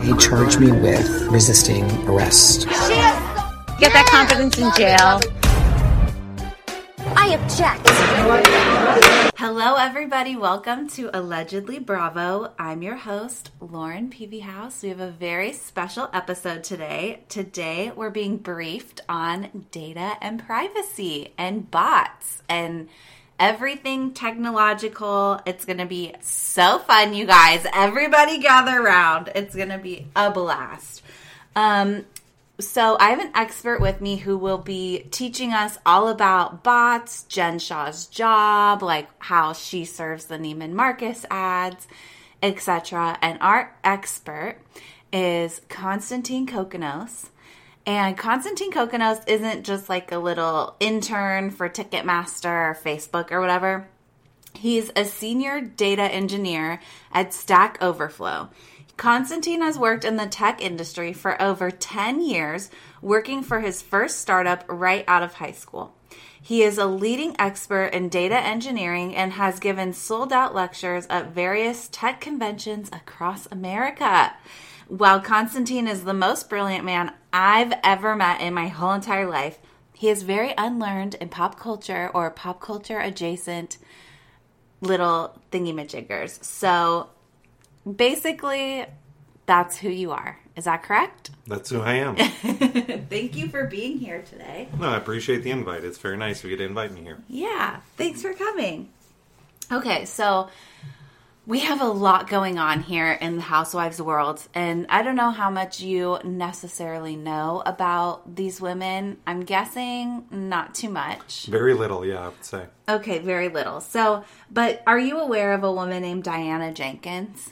He charged me with resisting arrest. Get that confidence in jail. I object. Hello, everybody. Welcome to Allegedly Bravo. I'm your host, Lauren Peavy House. We have a very special episode today. Today, we're being briefed on data and privacy and bots and everything technological. It's going to be so fun, you guys. Everybody gather around. It's going to be a blast. Um, so I have an expert with me who will be teaching us all about bots, Jen Shah's job, like how she serves the Neiman Marcus ads, etc. And our expert is Constantine Kokonos. And Constantine Kokonos isn't just like a little intern for Ticketmaster or Facebook or whatever. He's a senior data engineer at Stack Overflow. Constantine has worked in the tech industry for over 10 years, working for his first startup right out of high school. He is a leading expert in data engineering and has given sold out lectures at various tech conventions across America. While Constantine is the most brilliant man I've ever met in my whole entire life, he is very unlearned in pop culture or pop culture adjacent little thingy-majiggers. So basically, that's who you are. Is that correct? That's who I am. Thank you for being here today. no, I appreciate the invite. It's very nice of you to invite me here. Yeah, thanks for coming. Okay, so we have a lot going on here in the housewives world, and I don't know how much you necessarily know about these women. I'm guessing not too much. Very little, yeah, I would say. Okay, very little. So, but are you aware of a woman named Diana Jenkins?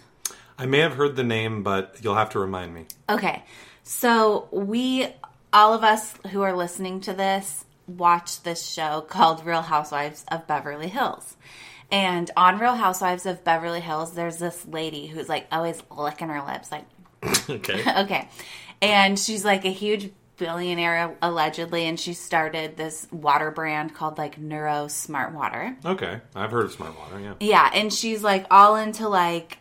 I may have heard the name, but you'll have to remind me. Okay. So we, all of us who are listening to this, watch this show called Real Housewives of Beverly Hills. And on Real Housewives of Beverly Hills, there's this lady who's like always licking her lips, like, Okay. okay. And she's like a huge billionaire allegedly, and she started this water brand called like Neuro Smart Water. okay. I've heard of Smart Water, yeah. Yeah. And she's like all into like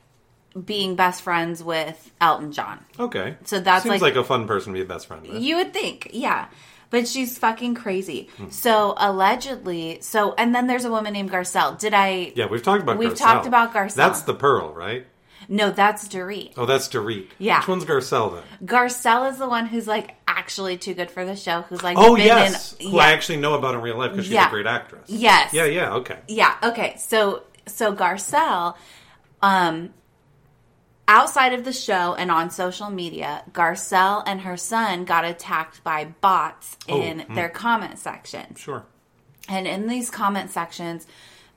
being best friends with Elton John. Okay. So that's Seems like- like, a fun person to be a best friend with. You would think, yeah. But she's fucking crazy. Hmm. So allegedly, so and then there's a woman named Garcelle. Did I? yeah, we've talked about We've Garcelle. talked about Garcelle. That's the Pearl, right? No, that's Dorit. Oh, that's Dorit. Yeah. Which one's Garcelle then? Garcelle is the one who's like actually too good for the show. Who's like Oh, yes. in, Who I actually know about in real life because she's Yeah. a great actress. Yes. Yeah, yeah, okay. Yeah. Okay. So so Garcelle, um, outside of the show and on social media, Garcelle and her son got attacked by bots Oh, in hmm. their comment sections. Sure. And in these comment sections,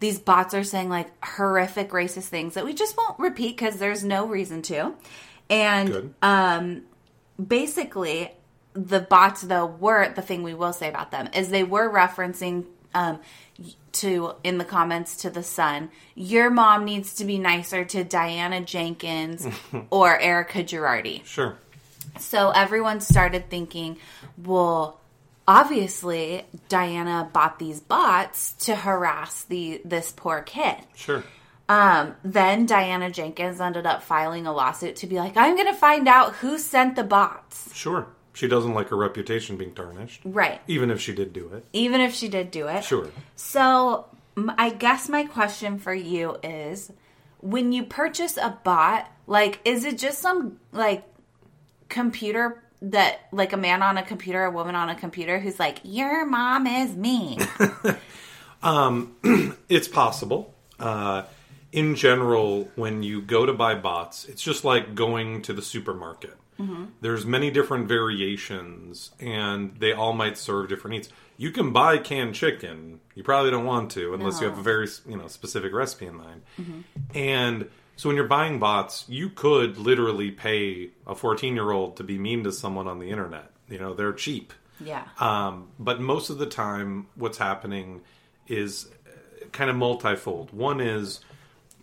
these bots are saying like horrific racist things that we just won't repeat because there's no reason to. And Good. um, basically, the bots though were the thing we will say about them is they were referencing um, to in the comments to the son. Your mom needs to be nicer to Diana Jenkins or Erika Girardi. Sure. So everyone started thinking, well, obviously Diana bought these bots to harass the this poor kid. Sure. Um, then Diana Jenkins ended up filing a lawsuit to be like, I'm going to find out who sent the bots. Sure. She doesn't like her reputation being tarnished. Right. Even if she did do it. Even if she did do it. Sure. So I guess my question for you is when you purchase a bot, like, is it just some like computer that like a man on a computer, a woman on a computer who's like, your mom is me? um, It's possible. Uh, in general, when you go to buy bots, it's just like going to the supermarket. There's many different variations, and they all might serve different needs. You can buy canned chicken. You probably don't want to unless you have a very you know specific recipe in mind. And so when you're buying bots, you could literally pay a 14 year old to be mean to someone on the internet. You know they're cheap. yeah. Um, but most of the time, what's happening is uh, kind of multifold. One is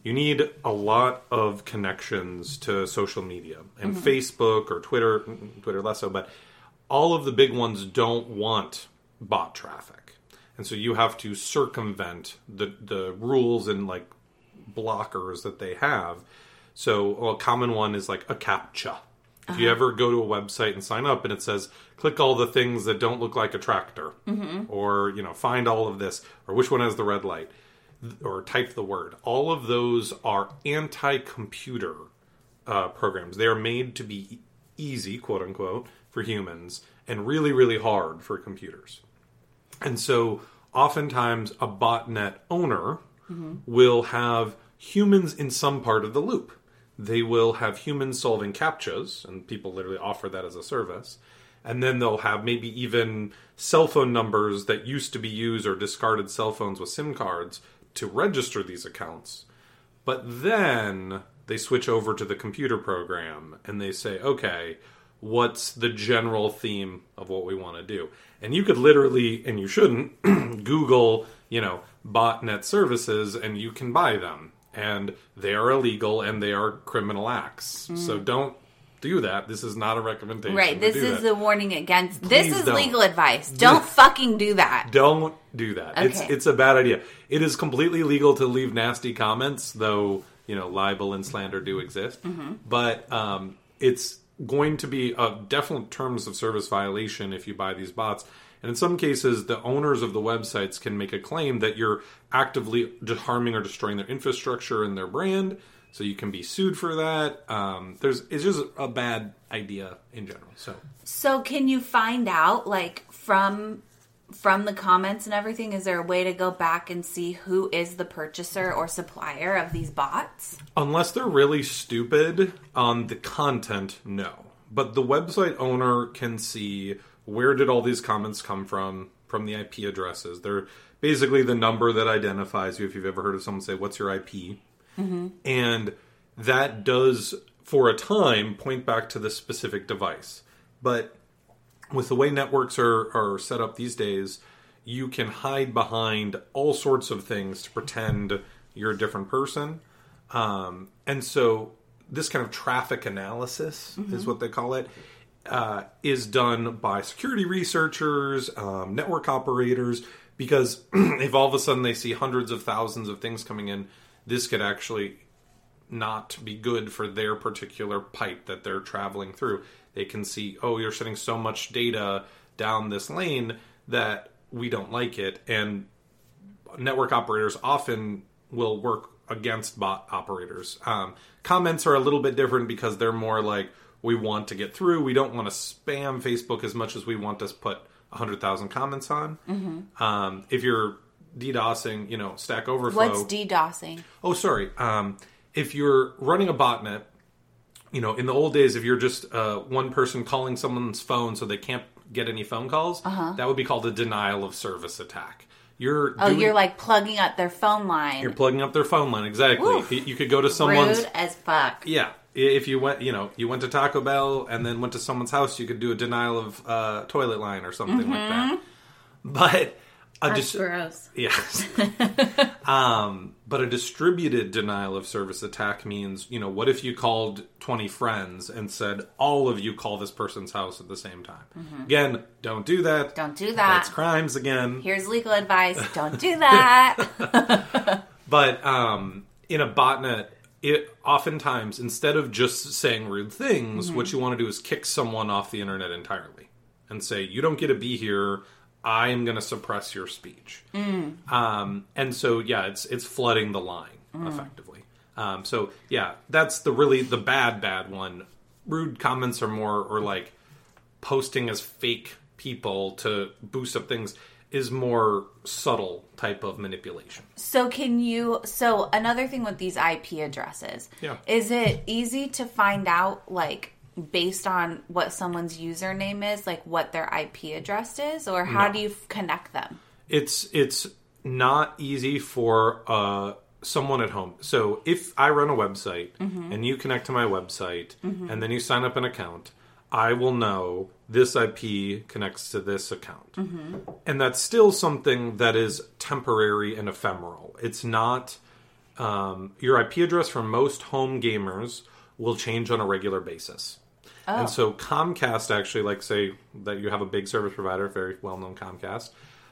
you need a lot of connections to social media and mm-hmm. Facebook or Twitter, mm, Twitter less so, but all of the big ones don't want bot traffic. And so you have to circumvent the, the rules and like blockers that they have. So well, a common one is like a CAPTCHA. If you uh-huh. ever go to a website and sign up and it says click all the things that don't look like a tractor mm-hmm. or you know find all of this or which one has the red light or type the word. All of those are anti-computer uh, programs. They are made to be easy, quote unquote, for humans and really really hard for computers. And so oftentimes a botnet owner will have humans in some part of the loop. They will have humans solving captchas, and people literally offer that as a service. And then they'll have maybe even cell phone numbers that used to be used or discarded cell phones with SIM cards to register these accounts. But then they switch over to the computer program and they say, okay, what's the general theme of what we want to do? And you could literally, and you shouldn't, Google, you know, botnet services and you can buy them. And they are illegal and they are criminal acts. Hmm. So don't do that. This is not a recommendation. Mm. Right. This is that. the warning against. this is don't. legal advice. Don't fucking do that. Don't do that. It's Okay. it's a bad idea. It is completely legal to leave nasty comments, though you know libel and slander do exist. Mm-hmm. But um, it's going to be a definite terms of service violation if you buy these bots. And in some cases, the owners of the websites can make a claim that you're actively harming or destroying their infrastructure and their brand. So you can be sued for that. Um, there's it's just a bad idea in general. So So can you find out like from from the comments and everything is there a way to go back and see who is the purchaser or supplier of these bots? Unless they're really stupid on the content, no. But the website owner can see where did all these comments come from from the IP addresses. They're basically the number that identifies you. If you've ever heard of someone say, "What's your IP?" And that does, for a time, point back to the specific device. But with the way networks are, are set up these days, you can hide behind all sorts of things to pretend you're a different person. Um, and so this kind of traffic analysis is what they call it. Uh, is done by security researchers, um, network operators, because if all of a sudden they see hundreds of thousands of things coming in, this could actually not be good for their particular pipe that they're traveling through. They can see, oh, you're sending so much data down this lane that we don't like it. And network operators often will work against bot operators. Um, comments are a little bit different because they're more like, we want to get through. We don't want to spam Facebook as much as we want to put 100,000 comments on. Um, if you're DDoSing, you know, Stack Overflow. What's DDoSing? Oh, sorry. Um, if you're running a botnet, you know, in the old days, if you're just uh, one person calling someone's phone so they can't get any phone calls, that would be called a denial of service attack. You're Uh-huh. Oh, doing- you're like plugging up their phone line. you're plugging up their phone line exactly. Oof. You- You could go to someone's Rude as fuck. yeah. If you went, you know, you went to Taco Bell and then went to someone's house, you could do a denial of uh, toilet line or something like that. But a That's gross. Yes. um, but a distributed denial of service attack means, you know, what if you called 20 friends and said, all of you call this person's house at the same time? Again, don't do that. Mm-hmm. Don't do that. That's crimes again. Here's legal advice. Don't do that. But um, in a botnet, it oftentimes, instead of just saying rude things, what you want to do is kick someone off the internet entirely and say, you don't get to be here. I am going to suppress your speech. Um, and so, yeah, it's it's flooding the line effectively. Um, so, yeah, that's the really the bad bad one. Rude comments are more or like posting as fake people to boost up things is more subtle type of manipulation. So can you so another thing with these IP addresses. Yeah. Is it easy to find out like based on what someone's username is, like what their IP address is or how No. do you f- connect them? it's it's not easy for uh, someone at home. So if I run a website and you connect to my website and then you sign up an account, I will know this IP connects to this account. And that's still something that is temporary and ephemeral. It's not um, your IP address for most home gamers will change on a regular basis. And so Comcast actually, like say that you have a big service provider, very well known Comcast,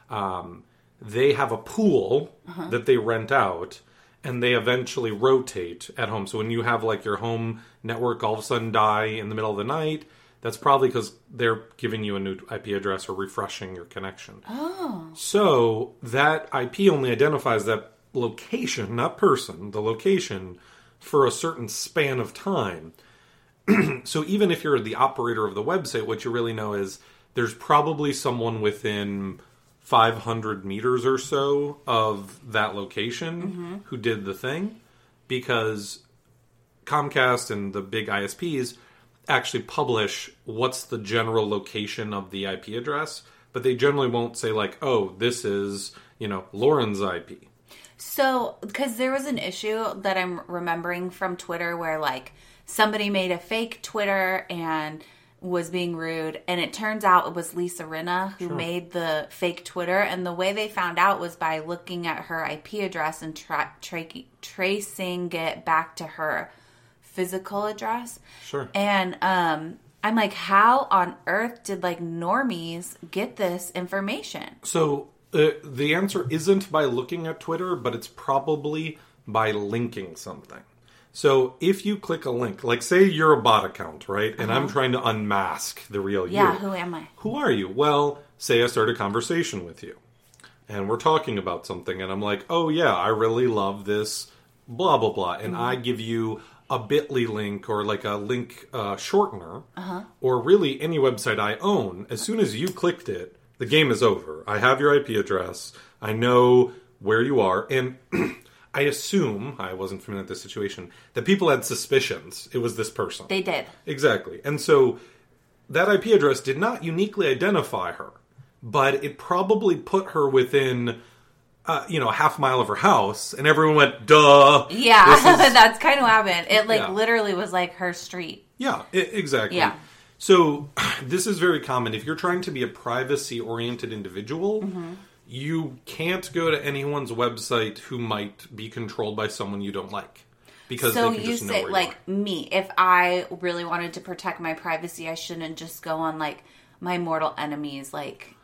um, they have a pool that they rent out, and they eventually rotate at home. So when you have like your home network all of a sudden die in the middle of the night, that's probably because they're giving you a new IP address or refreshing your connection. Oh. So that IP only identifies that location, not person, the location for a certain span of time. so even if you're the operator of the website, what you really know is there's probably someone within 500 meters or so of that location mm-hmm. who did the thing because Comcast and the big ISPs actually publish what's the general location of the IP address, but they generally won't say like, "Oh, this is, you know, Lauren's IP." So, because there was an issue that I'm remembering from Twitter where like somebody made a fake Twitter and was being rude, and it turns out it was Lisa Rinna who made the fake Twitter, and the way they found out was by looking at her IP address and tra- tra- tracing it back to her physical address. Sure. And um, I'm like, how on earth did like normies get this information? So uh, the answer isn't by looking at Twitter, but it's probably by linking something. So if you click a link, like say you're a bot account, right? And I'm uh-huh. trying to unmask the real you. Yeah, who am I? Who are you? Well, say I start a conversation with you and we're talking about something and I'm like, "Oh yeah, I really love this blah blah blah." And mm-hmm. I give you a bit.ly link or like a link uh, shortener uh-huh. or really any website I own, as soon as you clicked it, the game is over. I have your IP address. I know where you are and I assume, I wasn't familiar with this situation, that people had suspicions it was this person. They did. Exactly. And so that IP address did not uniquely identify her, but it probably put her within, uh, you know, a half mile of her house, and everyone went, duh. Yeah, is- that's kind of what happened. It like Yeah. literally was like her street. yeah, i- exactly. Yeah. So this is very common. If you're trying to be a privacy oriented individual, Mm-hmm. You can't go to anyone's website who might be controlled by someone you don't like. Because So you say like you me, if I really wanted to protect my privacy, I shouldn't just go on like my mortal enemies like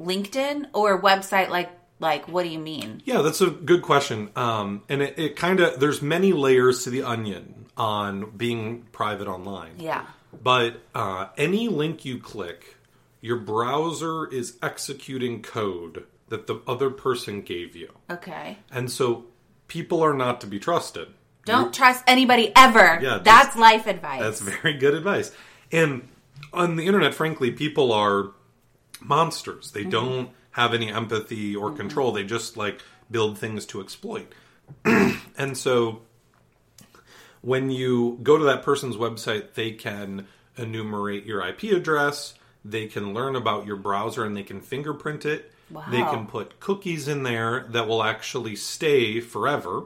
LinkedIn or website like like what do you mean? Yeah, that's a good question. Um, and it, it kind of there's many layers to the onion on being private online. Yeah. But uh, any link you click, your browser is executing code that the other person gave you, Okay. and so people are not to be trusted. Don't trust anybody ever. Yeah, That's life advice. That's very good advice. And on the internet, frankly, people are monsters. They mm-hmm. don't have any empathy or control. They just like build things to exploit. and so when you go to that person's website, they can enumerate your IP address, they can learn about your browser and they can fingerprint it. Wow. They can put cookies in there that will actually stay forever.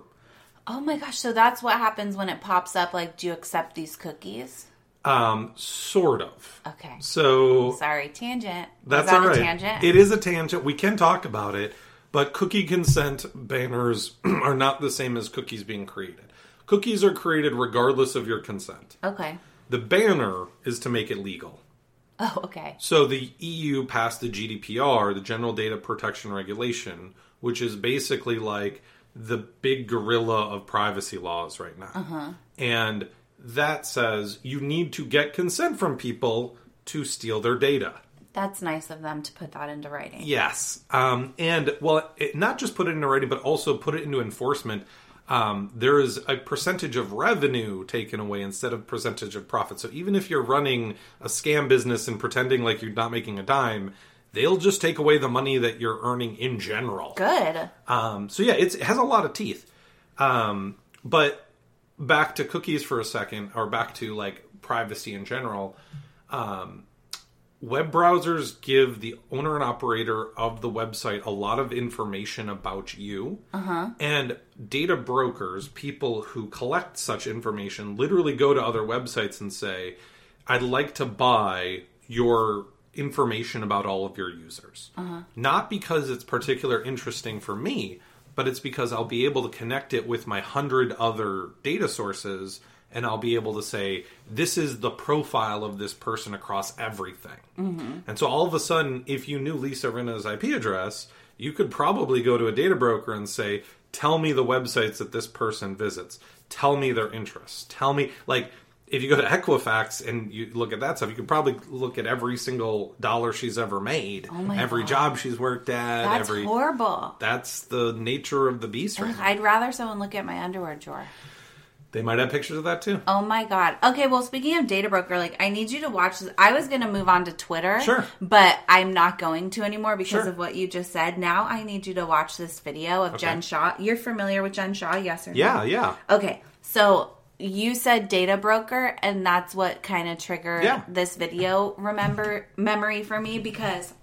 Oh my gosh, so that's what happens when it pops up like do you accept these cookies? Um, sort of. Okay. So Sorry, tangent. That's that all a right. tangent? It is a tangent. We can talk about it, but cookie consent banners are not the same as cookies being created. Cookies are created regardless of your consent. Okay. The banner is to make it legal. Oh, okay. So the EU passed the GDPR, the General Data Protection Regulation, which is basically like the big gorilla of privacy laws right now. And that says you need to get consent from people to steal their data. That's nice of them to put that into writing. Yes, um, and well, it, not just put it into writing, but also put it into enforcement. Um, there is a percentage of revenue taken away instead of percentage of profit. So even if you're running a scam business and pretending like you're not making a dime, they'll just take away the money that you're earning in general. Good. Um, so yeah, it's, it has a lot of teeth. Um, but back to cookies for a second, or back to like privacy in general. Um, web browsers give the owner and operator of the website a lot of information about you. Uh-huh. And data brokers, people who collect such information, literally go to other websites and say, I'd like to buy your information about all of your users. Uh-huh. Not because it's particular interesting for me, but it's because I'll be able to connect it with my hundred other data sources and I'll be able to say, this is the profile of this person across everything. Mm-hmm. And so all of a sudden, if you knew Lisa Rinna's IP address, you could probably go to a data broker and say, tell me the websites that this person visits, tell me their interests, tell me, like, if you go to Equifax and you look at that stuff, you could probably look at every single dollar she's ever made, Oh my every God. job she's worked at, That's every. horrible. That's the nature of the beast right Ugh. I'd rather someone look at my underwear drawer. They might have pictures of that too. Oh my god. Okay, well speaking of data broker, like I need you to watch this. I was gonna move on to Twitter. Sure. But I'm not going to anymore because Sure. of what you just said. Now I need you to watch this video of Jen Shah. You're familiar with Jen Shah, yes or no? Yeah, yeah. Okay, so you said data broker, and that's what kind of triggered Yeah. this video remember memory for me because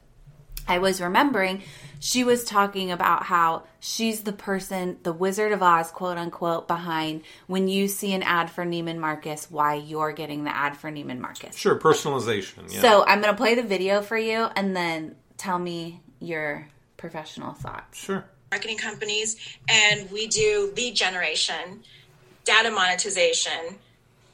I was remembering she was talking about how she's the person, the Wizard of Oz, quote unquote, behind when you see an ad for Neiman Marcus, why you're getting the ad for Neiman Marcus. Sure, personalization. Yeah. So I'm going to play the video for you and then tell me your professional thoughts. sure. marketing companies and we do lead generation, data monetization.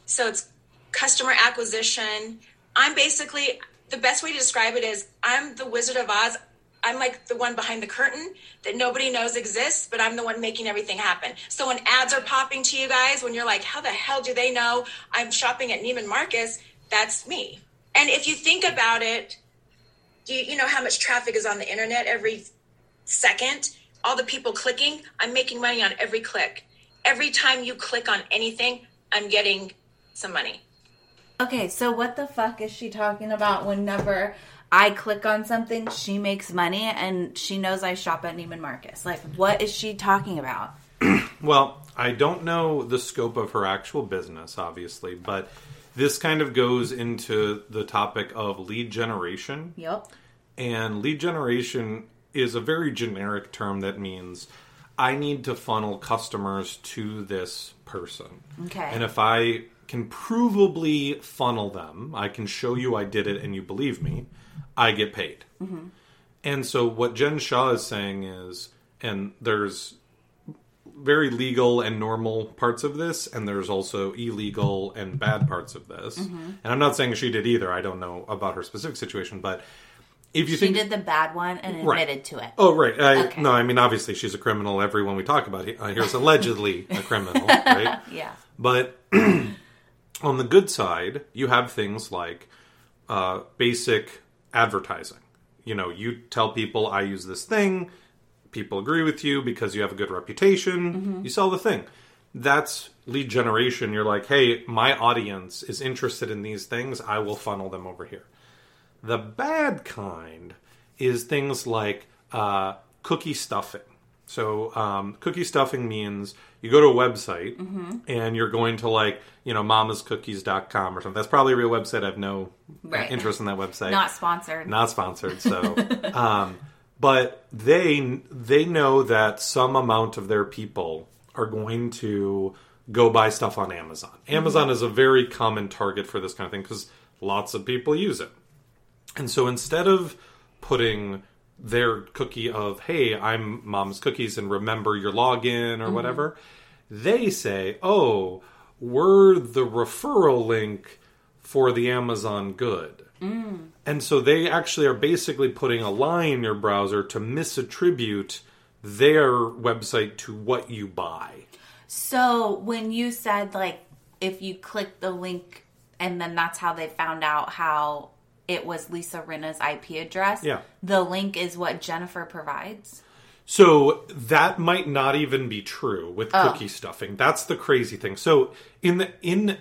So it's customer acquisition. I'm basically the best way to describe it is I'm the Wizard of Oz. I'm like the one behind the curtain that nobody knows exists, but I'm the one making everything happen. So when ads are popping to you guys, when you're like, how the hell do they know I'm shopping at Neiman Marcus? That's me. And if you think about it, do you, you know how much traffic is on the internet every second all the people clicking i'm making money on every click every time you click on anything i'm getting some money Okay, so what the fuck is she talking about whenever I click on something, she makes money and she knows I shop at Neiman Marcus? Like, what is she talking about? Well, I don't know the scope of her actual business, obviously, but this kind of goes into the topic of lead generation. Yep. And lead generation is a very generic term that means I need to funnel customers to this person. Okay. And if I can provably funnel them, I can show you I did it and you believe me, I get paid. And so what Jen Shah is saying is, and there's very legal and normal parts of this, and there's also illegal and bad parts of this. And I'm not saying she did either. I don't know about her specific situation, but if you She think did the bad one and Right. admitted to it. Oh, right. I, Okay. No, I mean, obviously, she's a criminal. Everyone we talk about uh, here is allegedly a criminal, right? Yeah. But on the good side, you have things like uh, basic advertising. You know, you tell people, I use this thing, people agree with you because you have a good reputation, you sell the thing. That's lead generation. You're like, hey, my audience is interested in these things, I will funnel them over here. The bad kind is things like uh, cookie stuffing. So, um, cookie stuffing means you go to a website and you're going to like, you know, mamascookies.com or something. That's probably a real website. I have no Right. interest in that website. Not sponsored. Not sponsored. So, um, but they they know that some amount of their people are going to go buy stuff on Amazon. Amazon is a very common target for this kind of thing because lots of people use it. And so instead of putting their cookie of, hey, I'm mom's cookies and remember your login or mm-hmm. whatever, they say, oh, we're the referral link for the Amazon good. Mm. And so they actually are basically putting a lie in your browser to misattribute their website to what you buy. So when you said like if you click the link and then that's how they found out how it was Lisa Rinna's IP address, Yeah. the link is what Jennifer provides. So that might not even be true with oh. cookie stuffing. That's the crazy thing. So in the in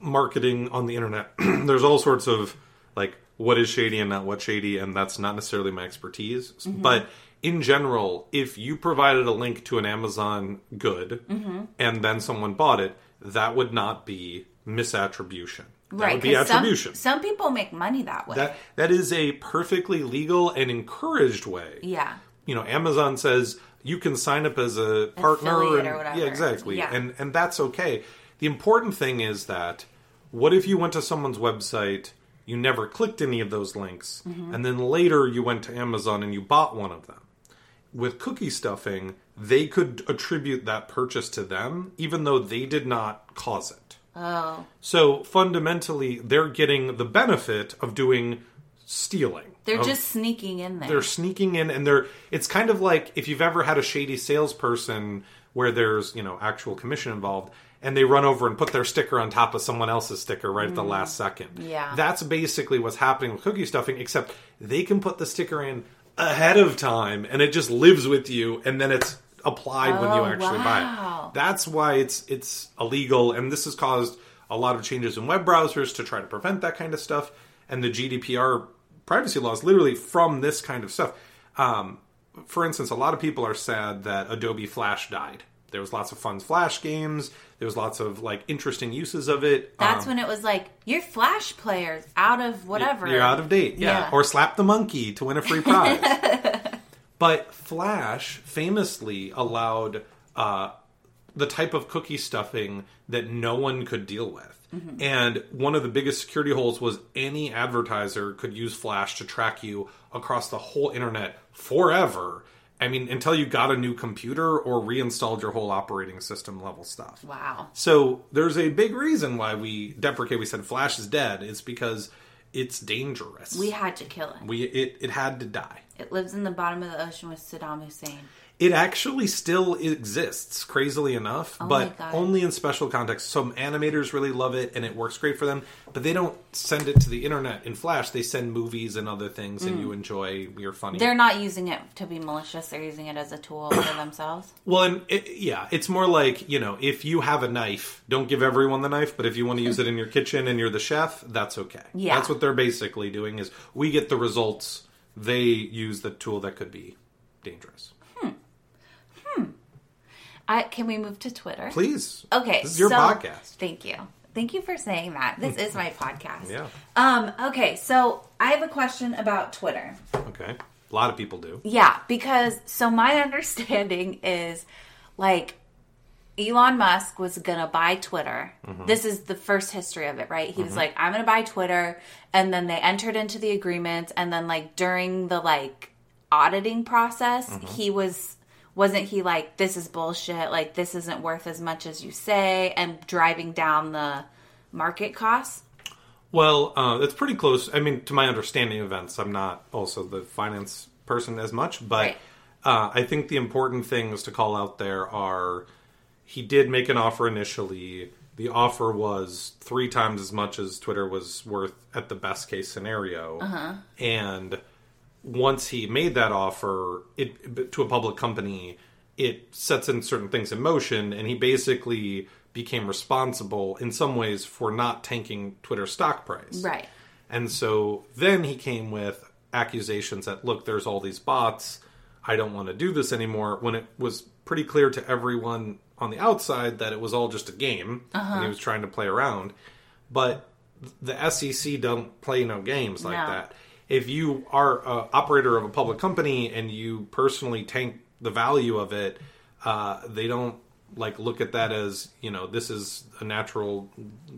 marketing on the internet, there's all sorts of like what is shady and not what shady, and that's not necessarily my expertise. Mm-hmm. But in general, if you provided a link to an Amazon good mm-hmm. and then someone bought it, that would not be misattribution. That right. would be 'cause some- attribution. Some, people make money that way. that that is a perfectly legal and encouraged way yeah. you know amazon says you can sign up as a partner and, or whatever. yeah exactly Yeah. and and that's okay the important thing is that what if you went to someone's website you never clicked any of those links Mm-hmm. and then later you went to amazon and you bought one of them with cookie stuffing they could attribute that purchase to them even though they did not cause it Oh, So fundamentally, they're getting the benefit of doing stealing. they're of- just sneaking in there. they're sneaking in and they're it's kind of like if you've ever had a shady salesperson where there's you know actual commission involved and they run over and put their sticker on top of someone else's sticker right at the last second Mm. Yeah. that's basically what's happening with cookie stuffing except they can put the sticker in ahead of time and it just lives with you and then it's applied when you Oh, actually wow. buy it that's why it's it's illegal and this has caused a lot of changes in web browsers to try to prevent that kind of stuff and the gdpr privacy laws literally from this kind of stuff um, for instance a lot of people are sad that adobe flash died there was lots of fun flash games there was lots of like interesting uses of it That's Um, when it was like your Flash players out of whatever. you're out of date, yeah. Yeah. Or slap the monkey to win a free prize. but Flash famously allowed uh, the type of cookie stuffing that no one could deal with. Mm-hmm. And one of the biggest security holes was any advertiser could use Flash to track you across the whole internet forever. I mean, until you got a new computer or reinstalled your whole operating system level stuff. Wow. So there's a big reason why we deprecate. We said Flash is dead. It's because it's dangerous. We had to kill it. we it, it had to die. It lives in the bottom of the ocean with Saddam Hussein. It actually still exists, crazily enough, Oh but only in special contexts. Some animators really love it, and it works great for them. But they don't send it to the internet in Flash. They send movies and other things, and you enjoy. You're funny. Mm. They're not using it to be malicious. They're using it as a tool for themselves. Well, and it, yeah, it's more like you know, if you have a knife, don't give everyone the knife. But if you want to use it in your kitchen and you're the chef, that's okay. Yeah. that's what they're basically doing. Is we get the results. They use the tool that could be dangerous. I, can we move to Twitter? Please, Okay. this is your so- podcast. Thank you. Thank you for saying that. This is my podcast. Yeah. Um, okay, so I have a question about Twitter. Okay, a lot of people do. Yeah, because so my understanding is like Elon Musk was gonna buy Twitter. Mm-hmm. This is the first history of it, right? He was mm-hmm. like, I'm gonna buy Twitter, and then they entered into the agreement, and then like during the like auditing process, mm-hmm. he was wasn't he like, this is bullshit, like this isn't worth as much as you say, and driving down the market costs? Well, uh, it's pretty close. I mean, to my understanding of events, I'm not also the finance person as much, but Right. uh, I think the important things to call out there are he did make an offer initially. The offer was three times as much as Twitter was worth at the best case scenario, and once he made that offer it to a public company, it sets in certain things in motion, and he basically became responsible in some ways for not tanking Twitter's stock price. Right. And so then he came with accusations that look, there's all these bots. I don't want to do this anymore. When it was pretty clear to everyone on the outside that it was all just a game uh-huh. and he was trying to play around. But the SEC don't play no games like No. that. If you are a operator of a public company and you personally tank the value of it, uh, they don't like look at that as you know this is a natural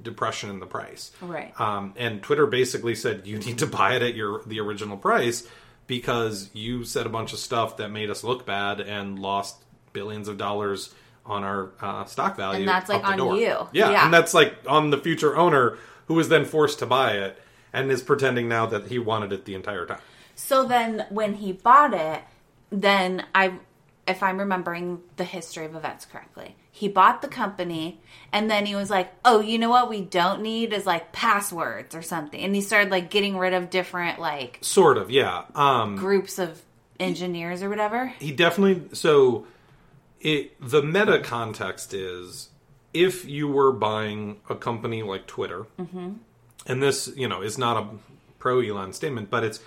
depression in the price. Right. Um, and Twitter basically said you need to buy it at your the original price because you said a bunch of stuff that made us look bad and lost billions of dollars on our uh, stock value. And that's, like, on door. you. Yeah, Yeah. and that's like on the future owner who was then forced to buy it and is pretending now that he wanted it the entire time. So then when he bought it, then I if I'm remembering the history of events correctly, he bought the company and then he was like, "Oh, you know what we don't need is like passwords or something." And he started like getting rid of different like Sort of, yeah. Um, groups of engineers or whatever. he definitely so it the meta context is if you were buying a company like twitter and this you know is not a pro elon statement but it's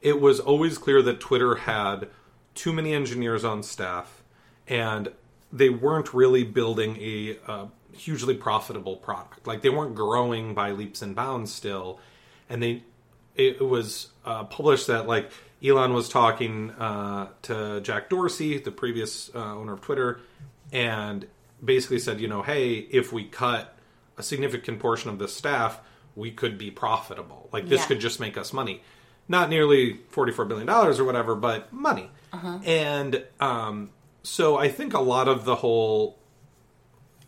it was always clear that twitter had too many engineers on staff and they weren't really building a, uh hugely profitable product. Like they weren't growing by leaps and bounds still and they it was uh, published that like Elon was talking uh, to Jack Dorsey, the previous uh, owner of Twitter, and basically said, you know, hey, if we cut a significant portion of the staff, we could be profitable. Like this Yeah. could just make us money. Not nearly forty-four billion dollars or whatever, but money. And um, so I think a lot of the whole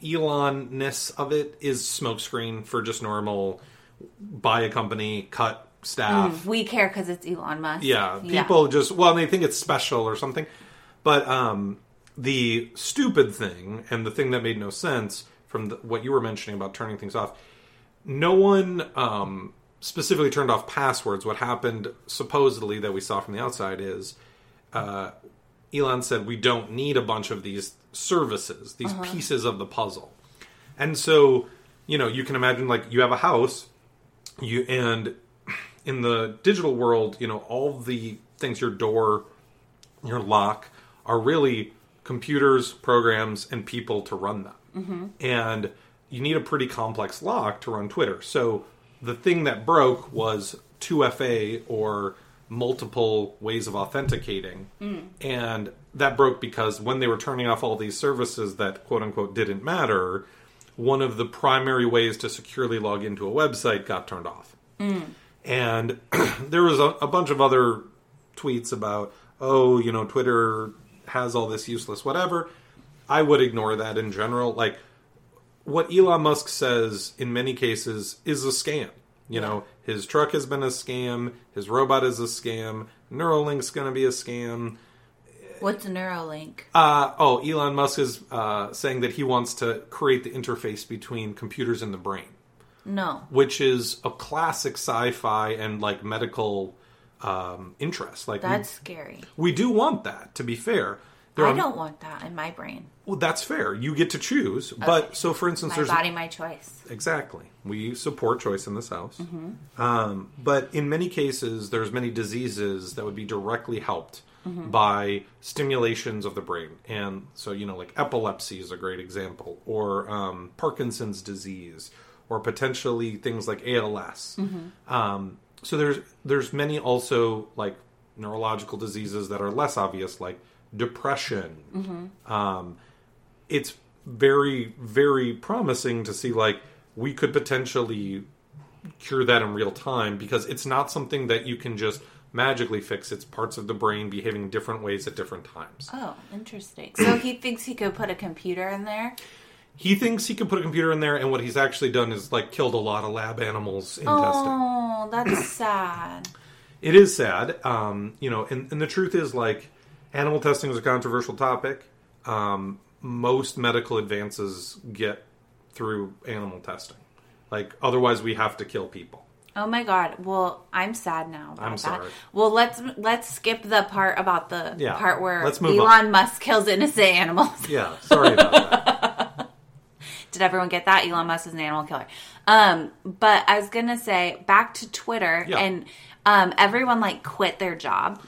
Elon-ness of it is smokescreen for just normal buy a company, cut staff. We care because it's Elon Musk. Yeah, people just well, they think it's special or something. But um, the stupid thing and the thing that made no sense from the, what you were mentioning about turning things off, no one um, specifically turned off passwords. What happened supposedly that we saw from the outside is uh, Elon said we don't need a bunch of these services, these pieces of the puzzle, and so you know you can imagine like you have a house, you and in the digital world, you know all the things your door, your lock are really computers, programs, and people to run them. And you need a pretty complex lock to run Twitter. So the thing that broke was 2FA or multiple ways of authenticating. Mm. And that broke because when they were turning off all these services that quote unquote didn't matter, one of the primary ways to securely log into a website got turned off. Mm. And there was a, a bunch of other tweets about, oh, you know, Twitter has all this useless whatever. I would ignore that in general. Like, what Elon Musk says in many cases is a scam. You know, his truck has been a scam, his robot is a scam, Neuralink's going to be a scam. What's a Neuralink? Uh, oh, Elon Musk is uh, saying that he wants to create the interface between computers and the brain, No. which is a classic sci-fi and like medical um, interest. Like we- That's scary. we, do want that. To be fair, there I are- don't want that in my brain. Well, that's fair. You get to choose. But so, for instance, My there's body, my choice. Exactly. We support choice in this house. Mm-hmm. Um, but in many cases, there's many diseases that would be directly helped Mm-hmm. by stimulations of the brain. And so, you know, like epilepsy is a great example, or um, Parkinson's disease, or potentially things like ALS. Mm-hmm. Um, so there's there's many also like neurological diseases that are less obvious, like depression. Mm-hmm. Um, it's very very promising to see like we could potentially cure that in real time because it's not something that you can just magically fix it's parts of the brain behaving different ways at different times Oh, interesting. So he thinks he could put a computer in there? he thinks he could put a computer in there and what he's actually done is like killed a lot of lab animals in testing Oh, that's sad. it is sad um, you know and, and the truth is like animal testing is a controversial topic um, most medical advances get through animal testing like otherwise we have to kill people Oh my god. Well, I'm sad now. About I'm that. sorry. Well, let's let's skip the part about the Yeah, part where Elon on. Musk kills innocent animals. yeah sorry about that Did everyone get that? Elon Musk is an animal killer. Um, but I was gonna say back to Twitter Yeah. and um, everyone like quit their job.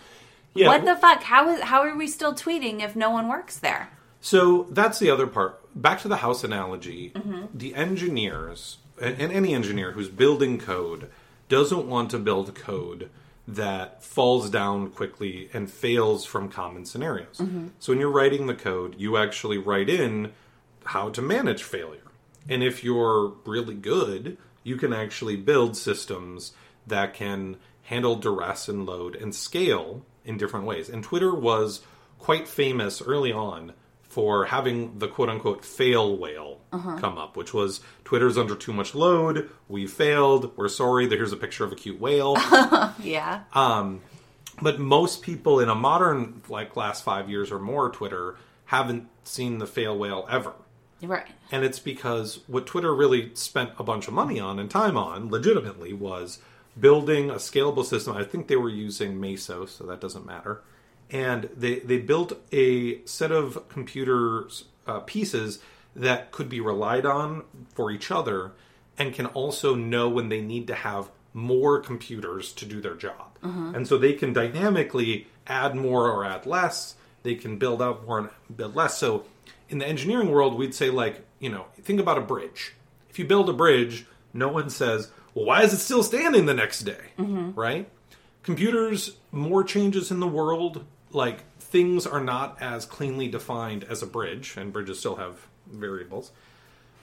Yeah What the fuck? How is how are we still tweeting if no one works there? So that's the other part. Back to the house analogy. Mm-hmm. The engineers, and, any engineer who's building code, doesn't want to build code that falls down quickly and fails from common scenarios. Mm-hmm. So when you're writing the code, you actually write in how to manage failure. And if you're really good, you can actually build systems that can handle duress and load and scale in different ways. And Twitter was quite famous early on for having the quote unquote fail whale come up, which was Twitter's under too much load, we failed, we're sorry, here's a picture of a cute whale. Yeah. Um, but most people in a modern like last five years or more Twitter haven't seen the fail whale ever. right. And it's because what Twitter really spent a bunch of money on and time on, legitimately, was building a scalable system. I think they were using Mesos, so that doesn't matter. And they, they built a set of computer uh, pieces that could be relied on for each other and can also know when they need to have more computers to do their job. And so they can dynamically add more or add less. They can build up more and build less. So in the engineering world, we'd say, like, you know, think about a bridge. If you build a bridge, no one says, well, why is it still standing the next day? Mm-hmm. Right? Computers, more changes in the world, like, things are not as cleanly defined as a bridge, and bridges still have variables,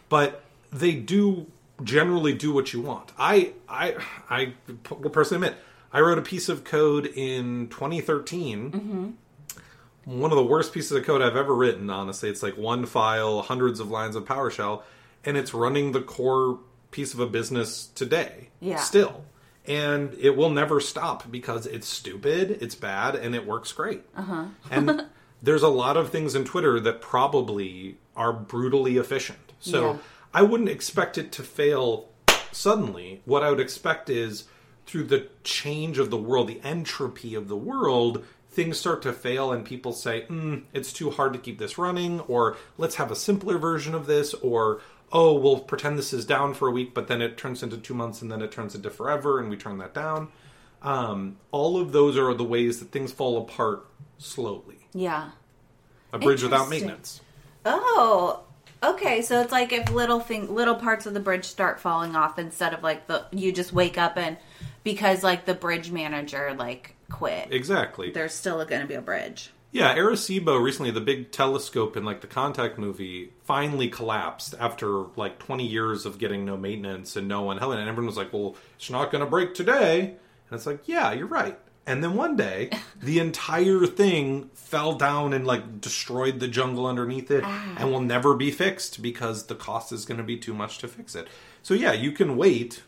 but they do generally do what you want. I, I, I will personally admit, I wrote a piece of code in 2013 mm-hmm. one of the worst pieces of code I've ever written. Honestly, it's like one file, hundreds of lines of PowerShell, and it's running the core piece of a business today. Yeah. Still. And it will never stop because it's stupid, it's bad, and it works great. Uh-huh. and there's a lot of things in Twitter that probably are brutally efficient. So Yeah. I wouldn't expect it to fail suddenly. What I would expect is through the change of the world, the entropy of the world, things start to fail and people say, mm, it's too hard to keep this running, or let's have a simpler version of this, or oh, we'll pretend this is down for a week, but then it turns into two months and then it turns into forever and we turn that down. Um, all of those are the ways that things fall apart slowly. Yeah. A bridge without maintenance. Oh, okay. So it's like if little thing, little parts of the bridge start falling off instead of like the you just wake up and because like the bridge manager like quit. Exactly. There's still going to be a bridge. Yeah, Arecibo recently, the big telescope in like the Contact movie, finally collapsed after like 20 years of getting no maintenance and no one helping. And everyone was like, "Well, it's not going to break today." And it's like, "Yeah, you're right." And then one day, the entire thing fell down and like destroyed the jungle underneath it, ah. and will never be fixed because the cost is going to be too much to fix it. So yeah, you can wait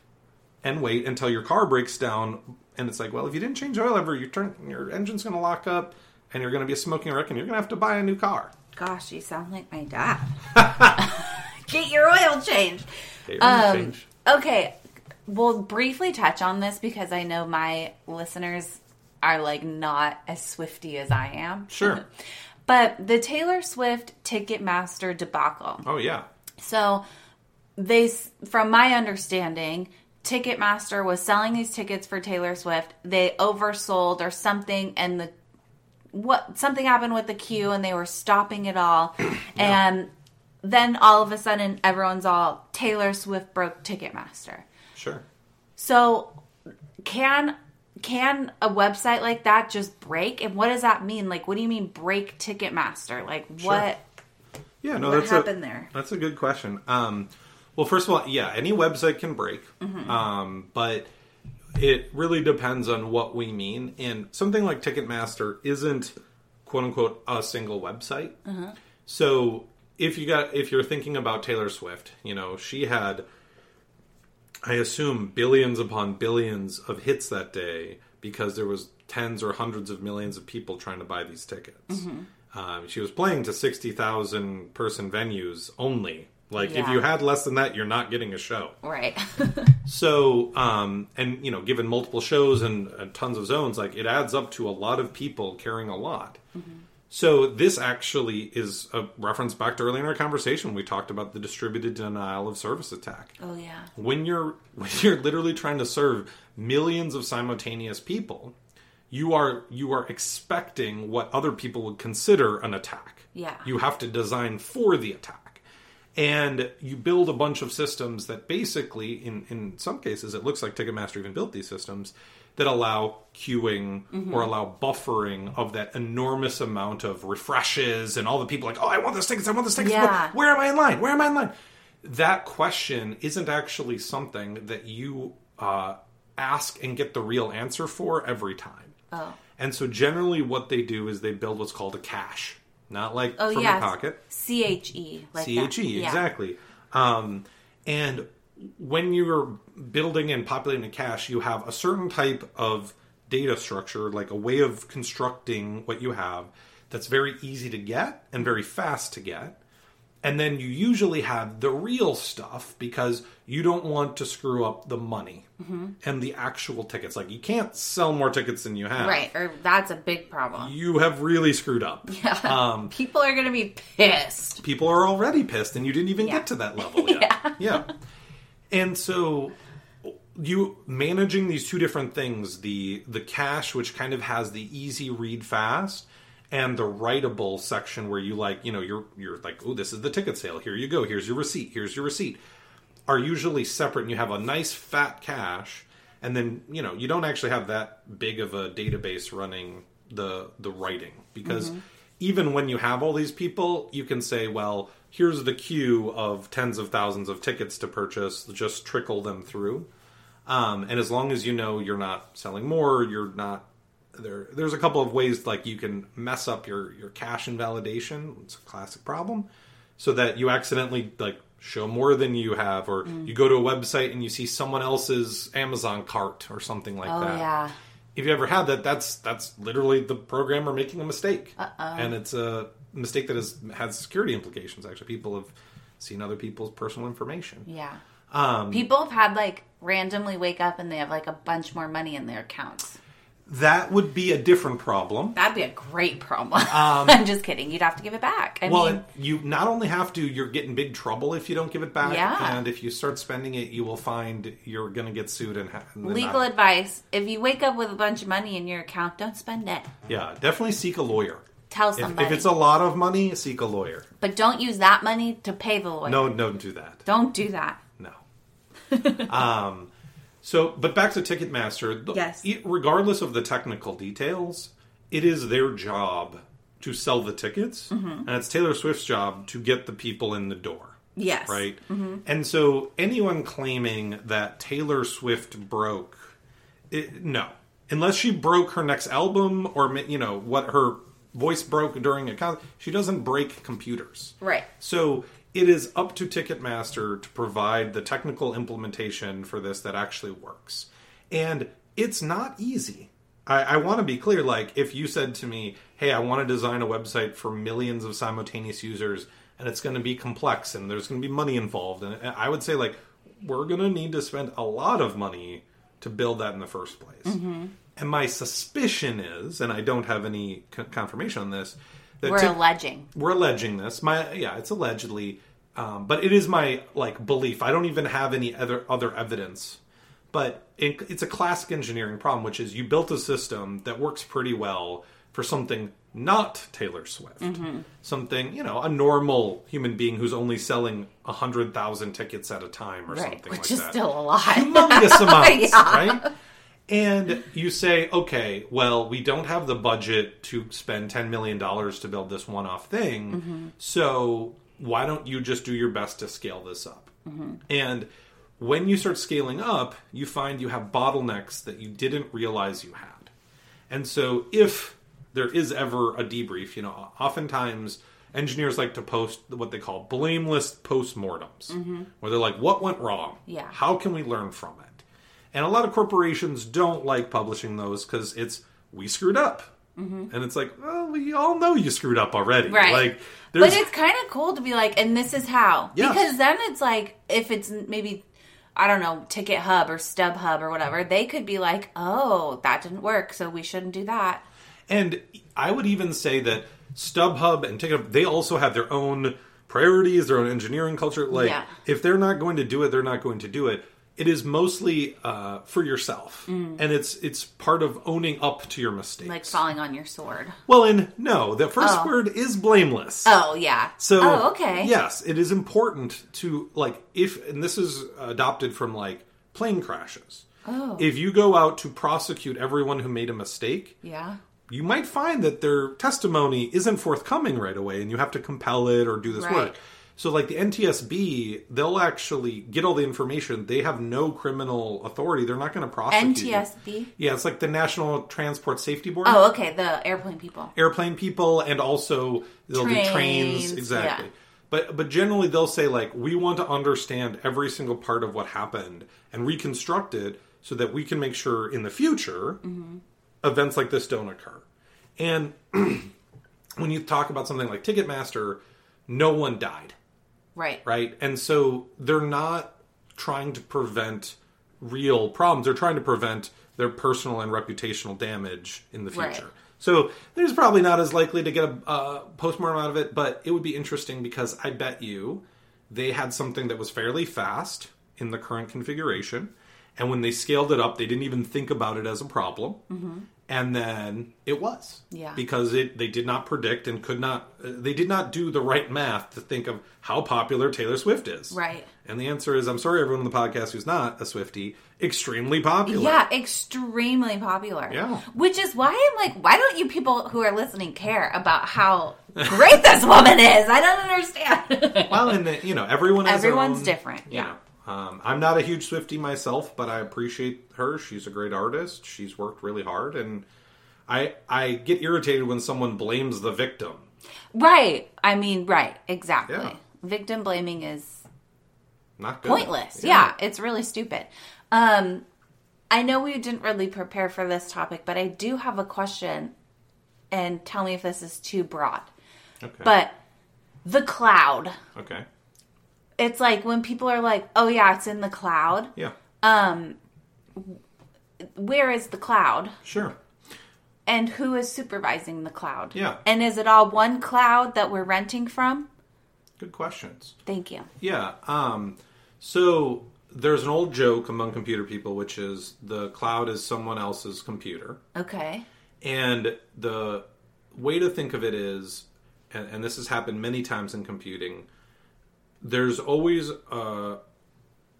and wait until your car breaks down and it's like well if you didn't change oil ever your turn your engine's going to lock up and you're going to be a smoking wreck and you're going to have to buy a new car Gosh, you sound like my dad. Get your oil changed. Okay, Um, change. Okay, we'll briefly touch on this because I know my listeners are like not as swifty as I am. Sure. But the Taylor Swift Ticketmaster debacle. oh yeah So they from my understanding, Ticketmaster was selling these tickets for Taylor Swift. They oversold or something and the what something happened with the queue and they were stopping it all. And then all of a sudden everyone's all Taylor Swift broke Ticketmaster. sure So can can a website like that just break? And what does that mean? Like what do you mean break Ticketmaster? Like what yeah no What that's happened a, there? that's a good question um well first of all yeah any website can break Mm-hmm. um but it really depends on what we mean and something like ticketmaster isn't quote unquote a single website Uh-huh. so if you got if you're thinking about taylor swift you know she had i assume billions upon billions of hits that day because there was tens or hundreds of millions of people trying to buy these tickets Mm-hmm. um, she was playing to 60000 person venues only like if you had less than that you're not getting a show right. so, um, and you know, given multiple shows and, and tons of zones, like it adds up to a lot of people carrying a lot. So this actually is a reference back to earlier in our conversation. We talked about the distributed denial of service attack. oh yeah. When you're when you're literally trying to serve millions of simultaneous people, you are you are expecting what other people would consider an attack. Yeah. You have to design for the attack. And you build a bunch of systems that basically, in, in some cases, it looks like Ticketmaster even built these systems that allow queuing Mm-hmm. or allow buffering of that enormous amount of refreshes and all the people like, oh, I want this tickets, I want this tickets. Yeah. Where am I in line? Where am I in line? That question isn't actually something that you uh, ask and get the real answer for every time. Oh. And so generally what they do is they build what's called a cache. Not like Oh from yeah. your pocket. C H E. Like C H E. Yeah. exactly. Um, and when you're building and populating a cache, you have a certain type of data structure, like a way of constructing what you have that's very easy to get and very fast to get. And then you usually have the real stuff because you don't want to screw up the money Mm-hmm. and the actual tickets. Like you can't sell more tickets than you have. Right. Or that's a big problem. You have really screwed up. Yeah. Um, People are gonna be pissed. people are already pissed and you didn't even Yeah. get to that level yet. yeah. And so you managing these two different things, the the cache which kind of has the easy read fast and the writable section where you like, you know, you're you're like, "Oh, this is the ticket sale. Here you go. Here's your receipt. Here's your receipt." Are usually separate and you have a nice fat cache and then, you know, you don't actually have that big of a database running the the writing because even when you have all these people, you can say, well, here's the queue of tens of thousands of tickets to purchase, just trickle them through. Um, and as long as you know you're not selling more, you're not there there's a couple of ways like you can mess up your your cache invalidation. It's a classic problem, so that you accidentally like show more than you have, or Mm. you go to a website and you see someone else's Amazon cart or something like Oh that. yeah. If you ever had that, that's that's literally the programmer making a mistake, and it's a mistake that has has security implications. Actually, people have seen other people's personal information. Yeah. Um, People have had like randomly wake up and they have like a bunch more money in their accounts. That would be a different problem. That'd be a great problem. I'm just kidding. You'd have to give it back. I Um, Well, mean, you not only have to, you're getting big trouble if you don't give it back. Yeah. And if you start spending it, you will find you're going to get sued and, ha- and legal not- advice: if you wake up with a bunch of money in your account, don't spend it. Yeah, definitely seek a lawyer. Tell If, somebody. if it's a lot of money, seek a lawyer. but don't use that money to pay the lawyer. No, don't do that. Don't do that. No. um, so, but back to Ticketmaster. the- Yes. e- Regardless of the technical details, it is their job to sell the tickets, Mm-hmm. and it's Taylor Swift's job to get the people in the door. Yes. right? And so anyone claiming that Taylor Swift broke, it, no, unless she broke her next album or you know what her voice broke during a concert, she doesn't break computers. Right. So it is up to Ticketmaster to provide the technical implementation for this that actually works, and it's not easy. I, I want to be clear. Like, if you said to me, "Hey, I want to design a website for millions of simultaneous users," and it's going to be complex and there's going to be money involved, and I would say, like, we're going to need to spend a lot of money to build that in the first place. Mm-hmm. And my suspicion is, and I don't have any c- confirmation on this, that We're Tik- alleging. we're alleging this. My yeah, it's allegedly, um, but it is my like belief. I don't even have any other other evidence, but it, it's a classic engineering problem, which is you built a system that works pretty well for something not Taylor Swift, something you know a normal human being who's only selling a hundred thousand tickets at a time or Right. something Which like is that still a lot. humongous amounts, Yeah. right? And you say, okay, well, we don't have the budget to spend $10 million to build this one off thing. Mm-hmm. So why don't you just do your best to scale this up? Mm-hmm. And when you start scaling up, you find you have bottlenecks that you didn't realize you had. And so if there is ever a debrief, you know, oftentimes engineers like to post what they call blameless postmortems, where they're like, what went wrong? Mm-hmm. Yeah. How can we learn from it? And a lot of corporations don't like publishing those because it's, we screwed up. And it's like, well, we all know you screwed up already. Mm-hmm. Right. Like, But it's kind of cool to be like, and this is how. Because then it's like, if it's maybe, I don't know, Ticket Hub or Stub Hub or whatever, they could be like, oh, that didn't work, so we shouldn't do that. And I would even say that StubHub and TicketHub, they also have their own priorities, their own engineering culture. Like, Yeah. if they're not going to do it, they're not going to do it. It is mostly uh, for yourself, and it's it's part of owning up to your mistakes. Mm. Like falling on your sword. well, and no, the first Oh. word is blameless. Oh, yeah. So, oh, okay. Yes, it is important to like if, and this is adopted from like plane crashes. Oh. If you go out to prosecute everyone who made a mistake, Yeah. you might find that their testimony isn't forthcoming right away and you have to compel it or do this Right. work. So like the NTSB, they'll actually get all the information. They have no criminal authority. They're not going to prosecute. NTSB? Yeah, it's like the National Transport Safety Board. Oh, okay. The airplane people. Airplane people and also they'll do Trains, trains exactly. yeah. But but generally they'll say like we want to understand every single part of what happened and reconstruct it so that we can make sure in the future Mm-hmm. events like this don't occur. And when you talk about something like Ticketmaster, no one died, Right. right? And so they're not trying to prevent real problems. They're trying to prevent their personal and reputational damage in the future. Right. So there's probably not as likely to get a uh, postmortem out of it, but it would be interesting because I bet you they had something that was fairly fast in the current configuration, and when they scaled it up, they didn't even think about it as a problem, and then it was. Yeah. because it they did not predict and could not uh, they did not do the right math to think of how popular Taylor Swift is, Right. And the answer is, I'm sorry, everyone on the podcast who's not a Swifty, extremely popular. Yeah, extremely popular. Yeah. Which is why I'm like, why don't you people who are listening care about how great this woman is? I don't understand. Well, and uh, you know, everyone Everyone's own- different, you yeah. know. Um, I'm not a huge Swifty myself, but I appreciate her. She's a great artist. She's worked really hard, and I I get irritated when someone blames the victim. Right. I mean, right. Exactly. Yeah. Victim blaming is Not good. pointless. Yeah. it's really stupid. Um, I know we didn't really prepare for this topic, but I do have a question, and tell me if this is too broad. Okay. But the cloud. okay. It's like when people are like, "Oh yeah, it's in the cloud." Yeah. Um where is the cloud? Sure. And who is supervising the cloud? Yeah. And is it all one cloud that we're renting from? Good questions. Thank you. Yeah. Um, so there's an old joke among computer people, which is the cloud is someone else's computer. Okay. And the way to think of it is, and, and this has happened many times in computing, there's always a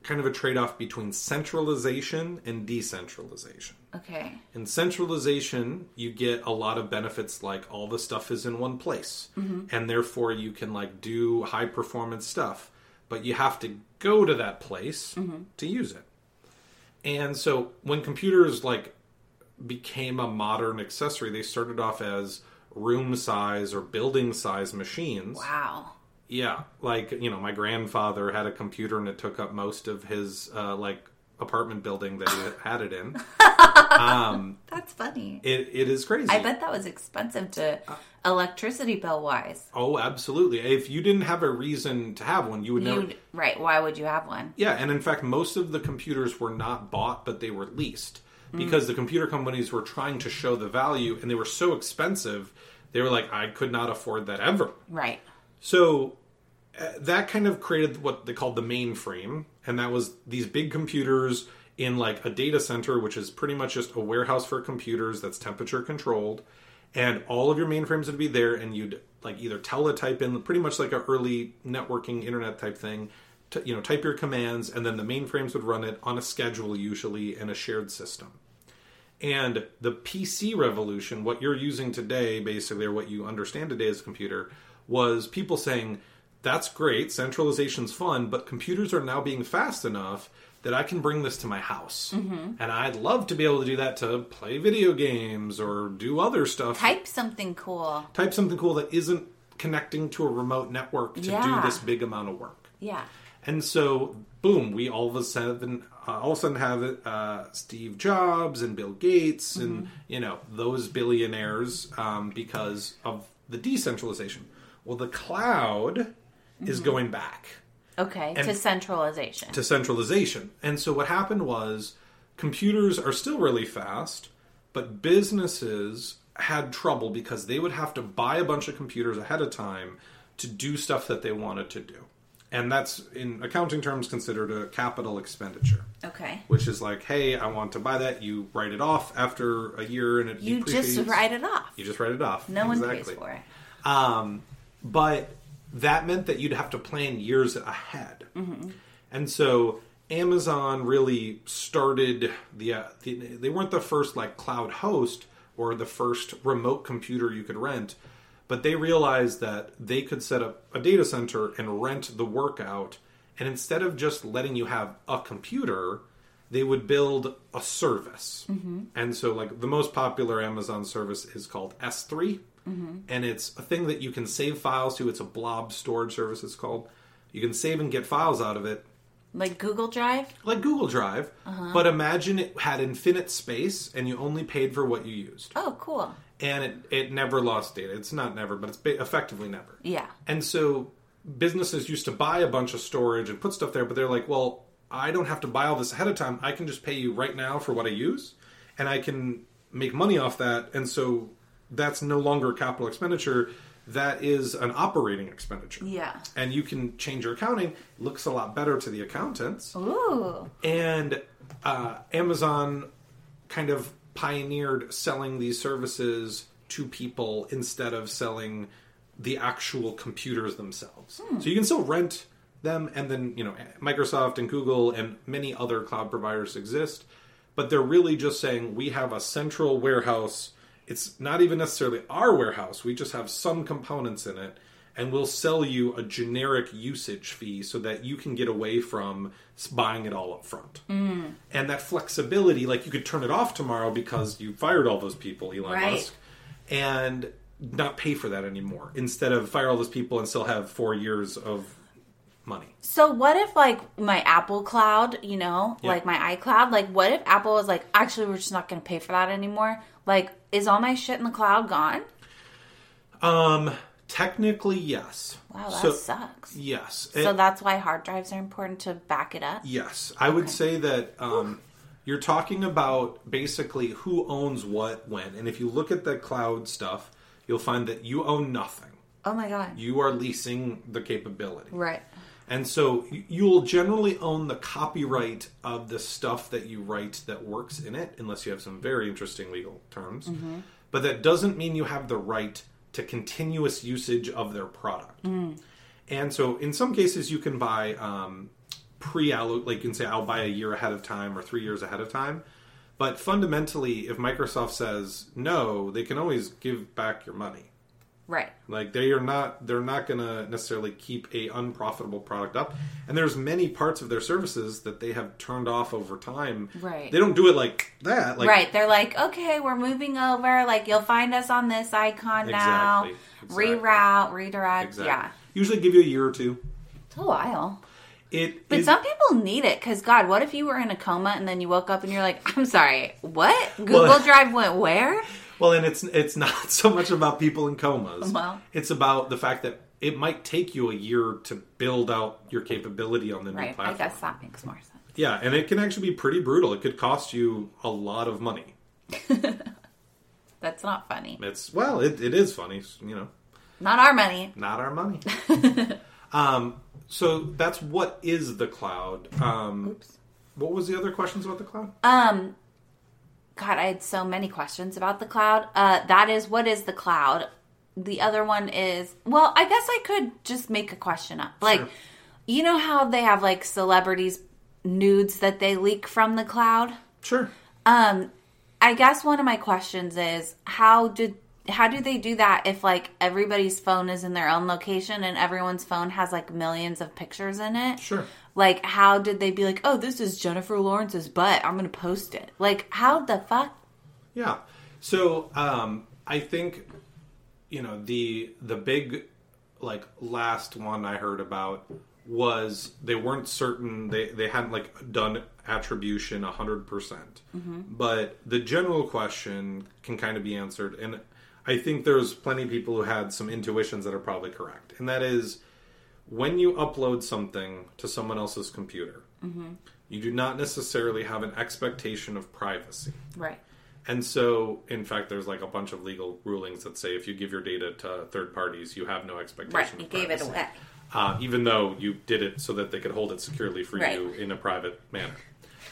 kind of a trade off between centralization and decentralization. Okay. In centralization, you get a lot of benefits like all the stuff is in one place, mm-hmm. and therefore you can like do high performance stuff, but you have to go to that place mm-hmm. to use it. And so when computers like became a modern accessory, they started off as room size or building size machines. Wow. Yeah, like you know, my grandfather had a computer and it took up most of his uh, like apartment building that he had it in. Um, That's funny. It, it is crazy. I bet that was expensive to uh, electricity bill wise. Oh, absolutely. If you didn't have a reason to have one, you would never. You'd, right. Why would you have one? Yeah, and in fact, most of the computers were not bought, but they were leased mm. because the computer companies were trying to show the value, and they were so expensive. They were like, I could not afford that ever. Right. So uh, that kind of created what they called the mainframe, and that was these big computers in like a data center, which is pretty much just a warehouse for computers that's temperature controlled, and all of your mainframes would be there, and you'd like either teletype in, pretty much like an early networking internet type thing. To, you know, type your commands, and then the mainframes would run it on a schedule, usually in a shared system. And the PC revolution, what you're using today, basically, or what you understand today as a computer, was people saying, that's great, centralization's fun, but computers are now being fast enough that I can bring this to my house. And I'd love to be able to do that to play video games or do other stuff. Type something cool. Type something cool that isn't connecting to a remote network to Yeah. do this big amount of work. Yeah. And so, boom, we all of a sudden, uh, all of a sudden have uh, Steve Jobs and Bill Gates and you know those billionaires um, because of the decentralization. Well, the cloud is going back Okay. And- to centralization. to centralization, and so what happened was computers are still really fast, but businesses had trouble because they would have to buy a bunch of computers ahead of time to do stuff that they wanted to do. And that's in accounting terms considered a capital expenditure, okay. which is like, hey, I want to buy that. You write it off after a year, and it You depreciates. just write it off. You just write it off. no one exactly. pays for it. Um, but that meant that you'd have to plan years ahead. And so Amazon really started the, uh, the. They weren't the first like cloud host or the first remote computer you could rent, but they realized that they could set up a data center and rent the work out. And instead of just letting you have a computer, they would build a service. And so, like, the most popular Amazon service is called S3. Mm-hmm. And it's a thing that you can save files to. It's a blob storage service, it's called. You can save and get files out of it, Like Google Drive? like Google Drive. Uh-huh. But imagine it had infinite space and you only paid for what you used. Oh, cool. And it, it never lost data. It's not never, but it's effectively never. Yeah. And so businesses used to buy a bunch of storage and put stuff there, but they're like, well, I don't have to buy all this ahead of time. I can just pay you right now for what I use, and I can make money off that. And so that's no longer a capital expenditure. That is an operating expenditure. Yeah. And you can change your accounting. Looks a lot better to the accountants Ooh. and uh, Amazon kind of pioneered selling these services to people instead of selling the actual computers themselves. So you can still rent them, and then you know Microsoft and Google and many other cloud providers exist, but they're really just saying we have a central warehouse. It's not even necessarily our warehouse. We just have some components in it, and we'll sell you a generic usage fee so that you can get away from buying it all up front. Mm. And that flexibility, like you could turn it off tomorrow because you fired all those people, Elon Right. Musk, and not pay for that anymore. Instead of fire all those people and still have four years of money. So what if like my Apple Cloud, you know, Yeah. like my iCloud, like what if Apple was like, actually, we're just not going to pay for that anymore? Like, is all my shit in the cloud gone? Um, technically, yes. Wow, that So- sucks. Yes. So that's why hard drives are important to back it up. Yes, I would say that um, you're talking about basically who owns what when. And if you look at the cloud stuff, you'll find that you own nothing. Oh my god. You are leasing the capability. Right. And so you'll generally own the copyright of the stuff that you write that works in it, unless you have some very interesting legal terms. But that doesn't mean you have the right to continuous usage of their product. And so in some cases, you can buy um, pre like you can say, I'll buy a year ahead of time or three years ahead of time. But fundamentally, if Microsoft says no, they can always give back your money. Right. Like they are not they're not going to necessarily keep a unprofitable product up. And there's many parts of their services that they have turned off over time. Right. They don't do it like that. Like right. They're like, okay, we're moving over. Like, you'll find us on this icon now. Exactly. Exactly. Reroute, redirect. Exactly. Yeah. Usually give you a year or two. It's a while. It But is- some people need it because, God, what if you were in a coma and then you woke up and you're like, I'm sorry, what? Google Well- Drive went where? well, and it's it's not so much about people in comas. Well. it's about the fact that it might take you a year to build out your capability on the new Right. I platform. guess that makes more sense. Yeah, and it can actually be pretty brutal. It could cost you a lot of money. That's not funny. It's well, it, it is funny, you know. Not our money. not our money. um, so that's what is the cloud. Um, Oops. what was the other questions about the cloud? Um, God, I had so many questions about the cloud. Uh, that is, what is the cloud? The other one is, well, I guess I could just make a question up. Like, Sure. you know how they have like celebrities nudes that they leak from the cloud? Sure. Um, I guess one of my questions is how did how do they do that if like everybody's phone is in their own location and everyone's phone has like millions of pictures in it? Sure. Like how did they be like, "Oh, this is Jennifer Lawrence's butt. I'm going to post it." Like how the fuck? Yeah. So um, I think you know the the big like last one I heard about was they weren't certain they they hadn't like done attribution 100% but the general question can kind of be answered and i think there's plenty of people who had some intuitions that are probably correct and that is when you upload something to someone else's computer you do not necessarily have an expectation of privacy Right. and so, in fact, there's like a bunch of legal rulings that say if you give your data to third parties, you have no expectation. Right. of You gave it privacy. away. uh, even though you did it so that they could hold it securely for Right. you in a private manner.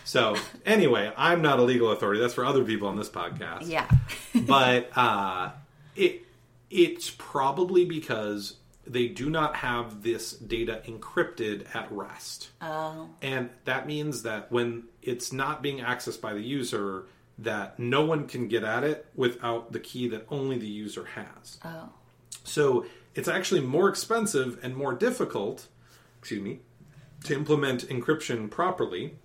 So, anyway, I'm not a legal authority. That's for other people on this podcast. Yeah. but uh, it it's probably because they do not have this data encrypted at rest. oh. And that means that when it's not being accessed by the user, that no one can get at it without the key that only the user has. Oh. So it's actually more expensive and more difficult, excuse me, to implement encryption properly.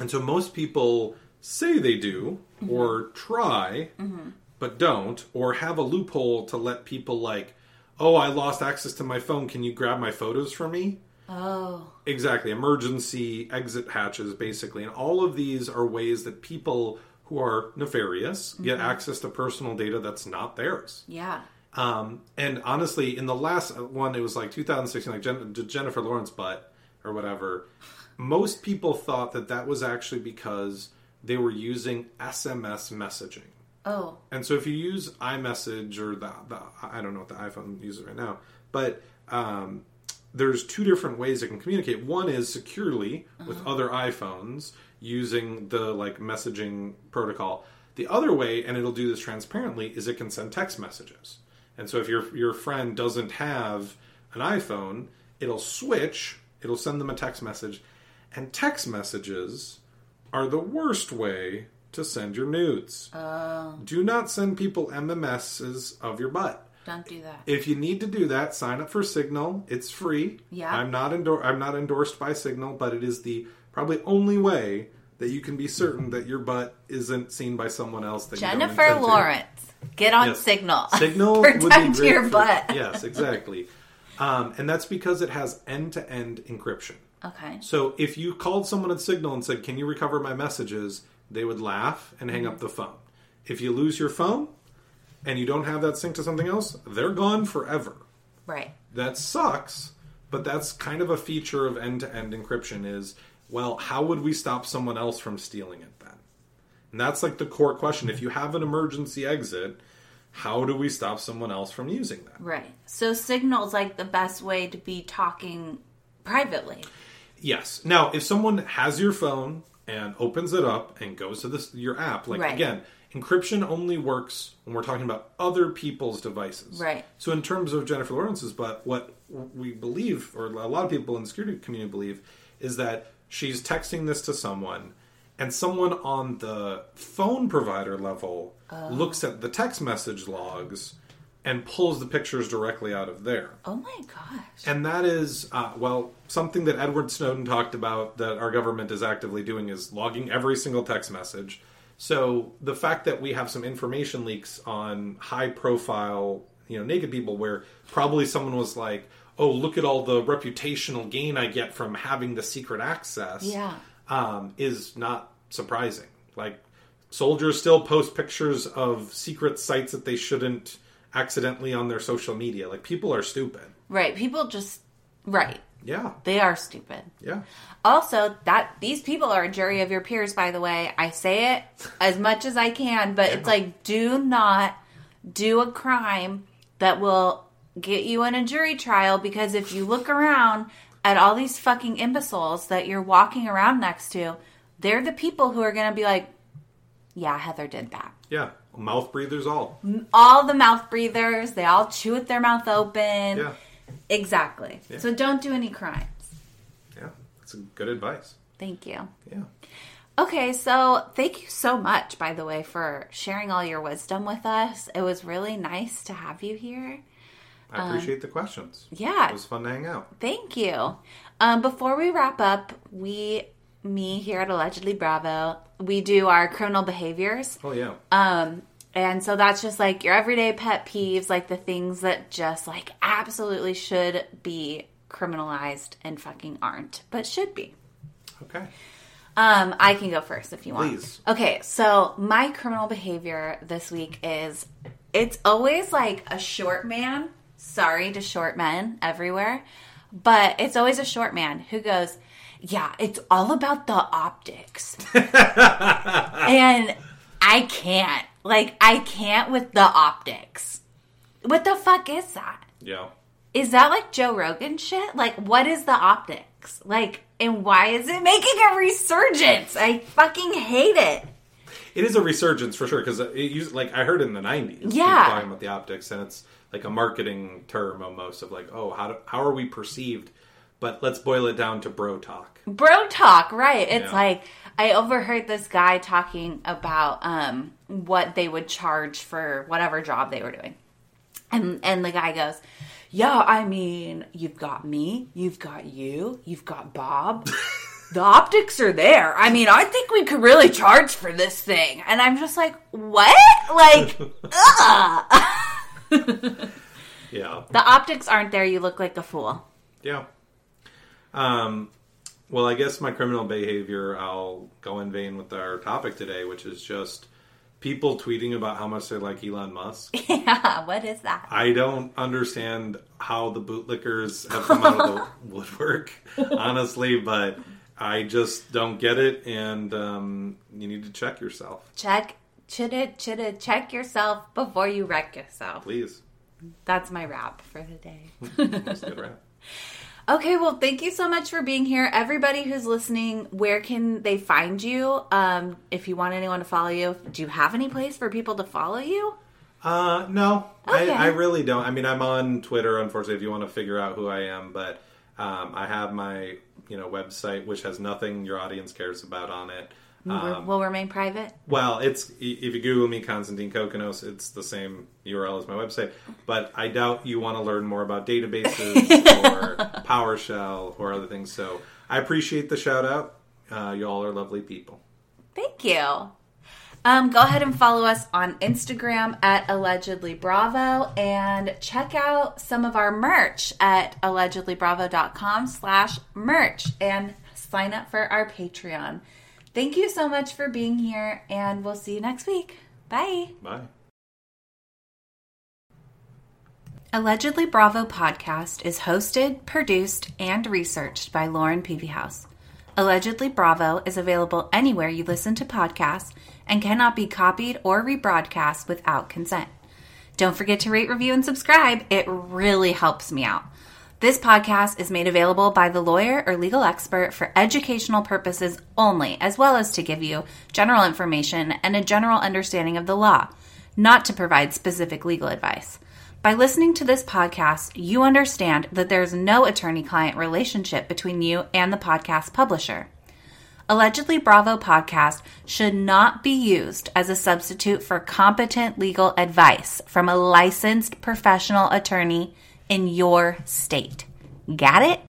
And so most people say they do mm-hmm. or try mm-hmm. but don't or have a loophole to let people like, "Oh, I lost access to my phone. Can you grab my photos for me?" Oh. Exactly. Emergency exit hatches, basically. And all of these are ways that people who are nefarious get access to personal data that's not theirs. Yeah. Um, and honestly, in the last one, it was like 2016, like Jen- Jennifer Lawrence butt or whatever. Most people thought that that was actually because they were using SMS messaging. Oh. And so if you use iMessage or the, the I don't know what the iPhone uses right now, but um, there's two different ways it can communicate. One is securely with other iPhones using the like messaging protocol. The other way, and it'll do this transparently, is it can send text messages. And so if your your friend doesn't have an iPhone, it'll switch. It'll send them a text message, and text messages are the worst way to send your nudes. Do not send people MMSs of your butt. Don't do that. If you need to do that, sign up for Signal. It's free. Yeah. I'm not endor- I'm not endorsed by Signal, but it is the probably only way that you can be certain that your butt isn't seen by someone else. That Jennifer. Lawrence, get on Yes. Signal. Signal Protect your for- butt. Yes, exactly. Um, and that's because it has end-to-end encryption. Okay. So if you called someone at Signal and said, "Can you recover my messages?" They would laugh and hang up mm-hmm. the phone. If you lose your phone and you don't have that synced to something else, they're gone forever. Right. That sucks, but that's kind of a feature of end-to-end encryption is, well, how would we stop someone else from stealing it then? And that's like the core question. If you have an emergency exit, how do we stop someone else from using that? Right. So Signal's like the best way to be talking privately. Yes. Now, if someone has your phone and opens it up and goes to this your app, like Right. again, encryption only works when we're talking about other people's devices. Right. So in terms of Jennifer Lawrence's butt what we believe, or a lot of people in the security community believe, is that she's texting this to someone, and someone on the phone provider level Oh. looks at the text message logs and pulls the pictures directly out of there. Oh my gosh. And that is, uh, well, something that Edward Snowden talked about that our government is actively doing is logging every single text message. So the fact that we have some information leaks on high profile, you know, naked people where probably someone was like, oh, look at all the reputational gain I get from having the secret access, Yeah. um, is not surprising. Like, soldiers still post pictures of secret sites that they shouldn't accidentally on their social media. Like, people are stupid. Right. People just right. Yeah. They are stupid. Yeah. Also, that these people are a jury of your peers, by the way. I say it as much as I can, but it's like do not do a crime that will get you in a jury trial because if you look around at all these fucking imbeciles that you're walking around next to, they're the people who are going to be like, yeah, Heather did that. Yeah. Mouth breathers all. All the mouth breathers, they all chew with their mouth open. Yeah. Exactly. Yeah. So don't do any crimes. Yeah. That's a good advice. Thank you. Yeah. Okay, so thank you so much, by the way, for sharing all your wisdom with us. It was really nice to have you here. I appreciate the questions. yeah. It was fun to hang out. Thank you. Um, before we wrap up, we, me here at Allegedly Bravo, we do our criminal behaviors. Oh, yeah. Um, and so that's just like your everyday pet peeves, like the things that just like absolutely should be criminalized and fucking aren't, but should be. okay. Um, I can go first if you want. Please. Okay, so my criminal behavior this week is it's always like a short man. Sorry to short men everywhere, but it's always a short man who goes, "Yeah, it's all about the optics." and I can't. Like I can't with the optics. What the fuck is that? Yeah. Is that like Joe Rogan shit? Like, what is the optics? Like, and why is it making a resurgence? I fucking hate it. It is a resurgence for sure because it used like I heard in the '90s. Yeah. talking about the optics, and it's like a marketing term almost of like, oh, how do, how are we perceived? But let's boil it down to bro talk. Bro talk, right? It's Yeah. like I overheard this guy talking about um what they would charge for whatever job they were doing. And and the guy goes, "Yeah, I mean, you've got me, you've got you, you've got Bob. the optics are there. I mean, I think we could really charge for this thing." And I'm just like, "What?" Like, ugh. Yeah. The optics aren't there. You look like a fool. Yeah. Um, well, I guess my criminal behavior, I'll go in vein with our topic today, which is just people tweeting about how much they like Elon Musk. yeah, what is that? I don't understand how the bootlickers have come out of the woodwork, honestly, but I just don't get it, and um, you need to check yourself, Check, chitty, chitty, check yourself before you wreck yourself. please. That's my rap for the day. That's a good rap. Okay, well, thank you so much for being here. Everybody who's listening, where can they find you? Um, if you want anyone to follow you, do you have any place for people to follow you? Uh, no, Okay. I, I really don't. I mean, I'm on Twitter, unfortunately, if you want to figure out who I am, but um, I have my you know website, which has nothing your audience cares about on it. We're- we'll remain private. Well, it's if you Google me, Constantine Kokonos, it's the same URL as my website. But I doubt you want to learn more about databases or PowerShell or other things. So I appreciate the shout out. Uh, y'all are lovely people. Thank you. Um, go ahead and follow us on Instagram at allegedly bravo and check out some of our merch at allegedlybravo.com slash merch and sign up for our Patreon. Thank you so much for being here and we'll see you next week. Bye. Bye. Allegedly Bravo podcast is hosted, produced, and researched by Lauren Peavyhouse. Allegedly Bravo is available anywhere you listen to podcasts and cannot be copied or rebroadcast without consent. Don't forget to rate, review, and subscribe. It really helps me out. This podcast is made available by the lawyer or legal expert for educational purposes only, as well as to give you general information and a general understanding of the law, not to provide specific legal advice. By listening to this podcast, you understand that there's no attorney client relationship between you and the podcast publisher. Allegedly Bravo podcast should not be used as a substitute for competent legal advice from a licensed professional attorney in your state. Got it?